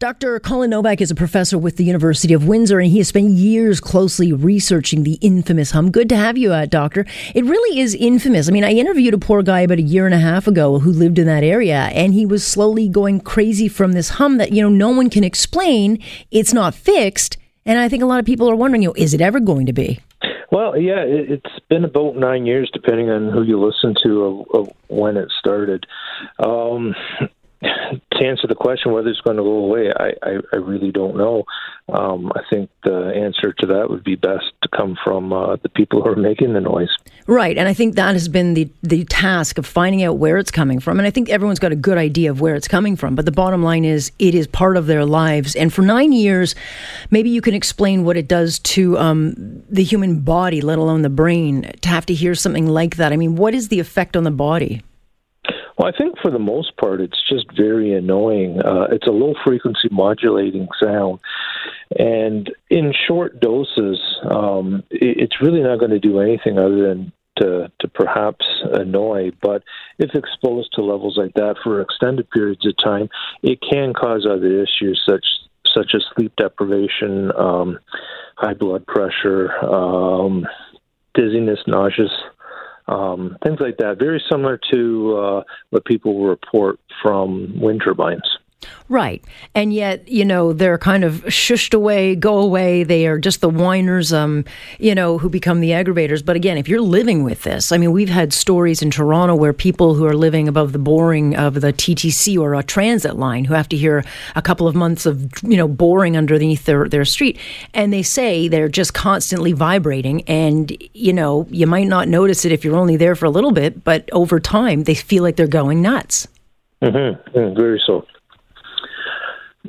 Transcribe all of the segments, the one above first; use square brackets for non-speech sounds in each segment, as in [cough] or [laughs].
Dr. Colin Novak is a professor with the University of Windsor, and he has spent years closely researching the infamous hum. Good to have you, uh, Doctor. It really is infamous. I mean, I interviewed a poor guy about a year and a half ago who lived in that area, and he was slowly going crazy from this hum that, you know, no one can explain. It's not fixed. And I think a lot of people are wondering, you know, is it ever going to be? Well, yeah, it's been about nine years, depending on who you listen to, of, of when it started. Um, to answer the question whether it's going to go away, I, I, I really don't know. Um, I think the answer to that would be best to come from uh, the people who are making the noise. Right, and I think that has been the the task of finding out where it's coming from. And I think everyone's got a good idea of where it's coming from. But the bottom line is, it is part of their lives. And for nine years, maybe you can explain what it does to um, the human body, let alone the brain, to have to hear something like that. I mean, what is the effect on the body? Well, I think for the most part, it's just very annoying. Uh, it's a low frequency modulating sound. And in short doses, um, it's really not going to do anything other than to, to perhaps annoy. But if exposed to levels like that for extended periods of time, it can cause other issues such such as sleep deprivation, um, high blood pressure, um, dizziness, nauseous um, things like that. Very similar to uh, what people report from wind turbines. Right. And yet, you know, they're kind of shushed away, go away. They are just the whiners, um, you know, who become the aggravators. But again, if you're living with this, I mean, we've had stories in Toronto where people who are living above the boring of the TTC or a transit line who have to hear a couple of months of, you know, boring underneath their, their street. And they say they're just constantly vibrating. And, you know, you might not notice it if you're only there for a little bit, but over time, they feel like they're going nuts. Mm-hmm. Mm, very so.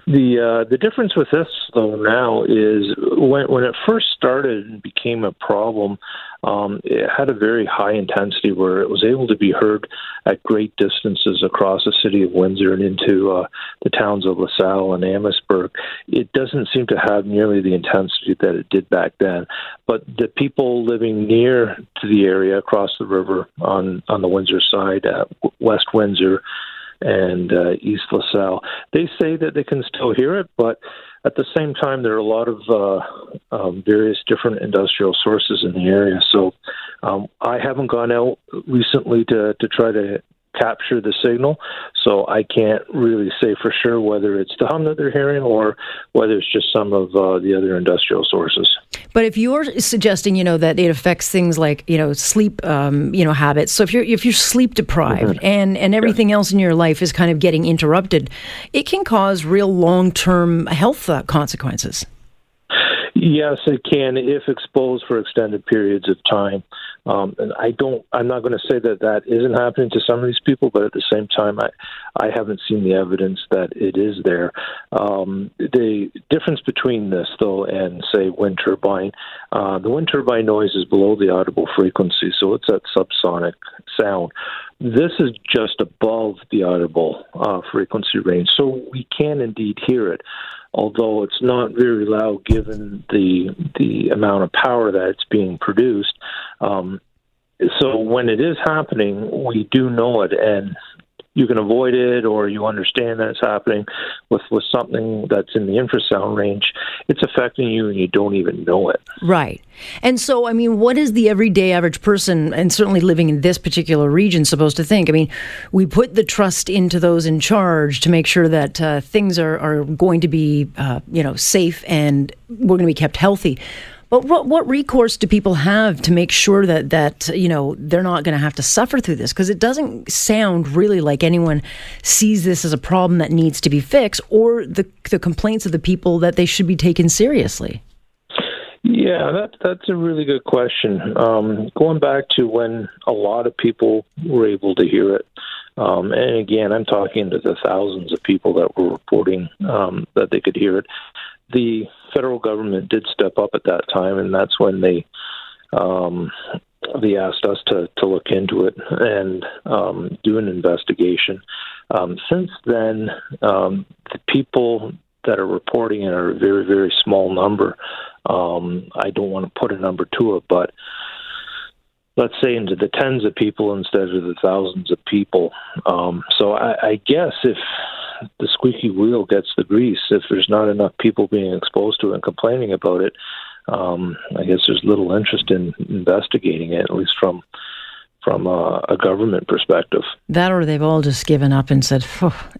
The uh, the difference with this though now is when when it first started and became a problem, um, it had a very high intensity where it was able to be heard at great distances across the city of Windsor and into uh, the towns of LaSalle and Amherstburg. It doesn't seem to have nearly the intensity that it did back then. But the people living near to the area across the river on on the Windsor side, uh, West Windsor and uh, East LaSalle. They say that they can still hear it, but at the same time, there are a lot of uh, um, various different industrial sources in the area. So um, I haven't gone out recently to, to try to capture the signal. So I can't really say for sure whether it's the hum that they're hearing or whether it's just some of uh, the other industrial sources. But if you're suggesting, you know, that it affects things like, you know, sleep, um, you know, habits. So if you're if you're sleep deprived mm-hmm. and and everything yeah. else in your life is kind of getting interrupted, it can cause real long term health uh, consequences. Yes, it can if exposed for extended periods of time. Um, and I don't. I'm not going to say that that isn't happening to some of these people, but at the same time, I I haven't seen the evidence that it is there. Um, the difference between this, though, and say wind turbine, uh, the wind turbine noise is below the audible frequency, so it's at subsonic sound. This is just above the audible uh, frequency range, so we can indeed hear it although it's not very loud given the the amount of power that's being produced. Um, so when it is happening, we do know it, and you can avoid it or you understand that it's happening with with something that's in the infrasound range it's affecting you and you don't even know it. Right. And so i mean what is the everyday average person and certainly living in this particular region supposed to think? I mean we put the trust into those in charge to make sure that uh, things are, are going to be uh, you know safe and we're going to be kept healthy but what what recourse do people have to make sure that that you know they're not going to have to suffer through this? Because it doesn't sound really like anyone sees this as a problem that needs to be fixed, or the the complaints of the people that they should be taken seriously. Yeah, that that's a really good question. Um, going back to when a lot of people were able to hear it, um, and again, I'm talking to the thousands of people that were reporting um, that they could hear it the federal government did step up at that time, and that's when they um, they asked us to to look into it and um, do an investigation. Um, since then, um, the people that are reporting it are a very very small number. Um, I don't want to put a number to it, but let's say into the tens of people instead of the thousands of people. Um, so I, I guess if the squeaky wheel gets the grease. If there's not enough people being exposed to it and complaining about it, um, I guess there's little interest in investigating it, at least from from a, a, government perspective. That, or they've all just given up and said,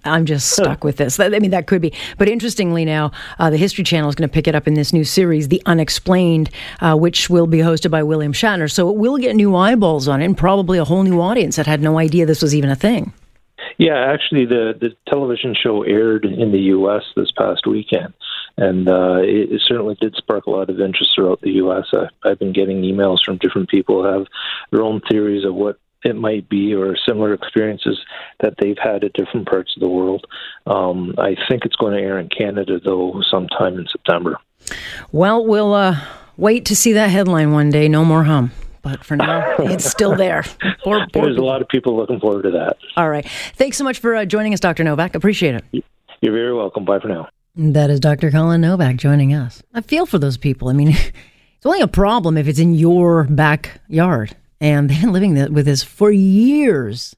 "I'm just stuck with this." I mean, that could be. But interestingly, now uh, the History Channel is going to pick it up in this new series, "The Unexplained," uh, which will be hosted by William Shatner. So it will get new eyeballs on it, and probably a whole new audience that had no idea this was even a thing. Yeah, actually, the the television show aired in the U.S. this past weekend, and uh, it, it, certainly did spark a lot of interest throughout the U.S. I, I've been getting emails from different people who have their own theories of what it might be or similar experiences that they've had at different parts of the world. Um, I think it's going to air in Canada though sometime in September. Well, we'll uh, wait to see that headline one day. No more hum. But for now, [laughs] it's still there. Poor, poor There's a lot of people looking forward to that. All right. Thanks so much for uh, joining us, Dr. Novak. Appreciate it. You're very welcome. Bye for now. That is Dr. Colin Novak joining us. I feel for those people. I mean, [laughs] it's only a problem if it's in your backyard. And [laughs] they've been living with this for years.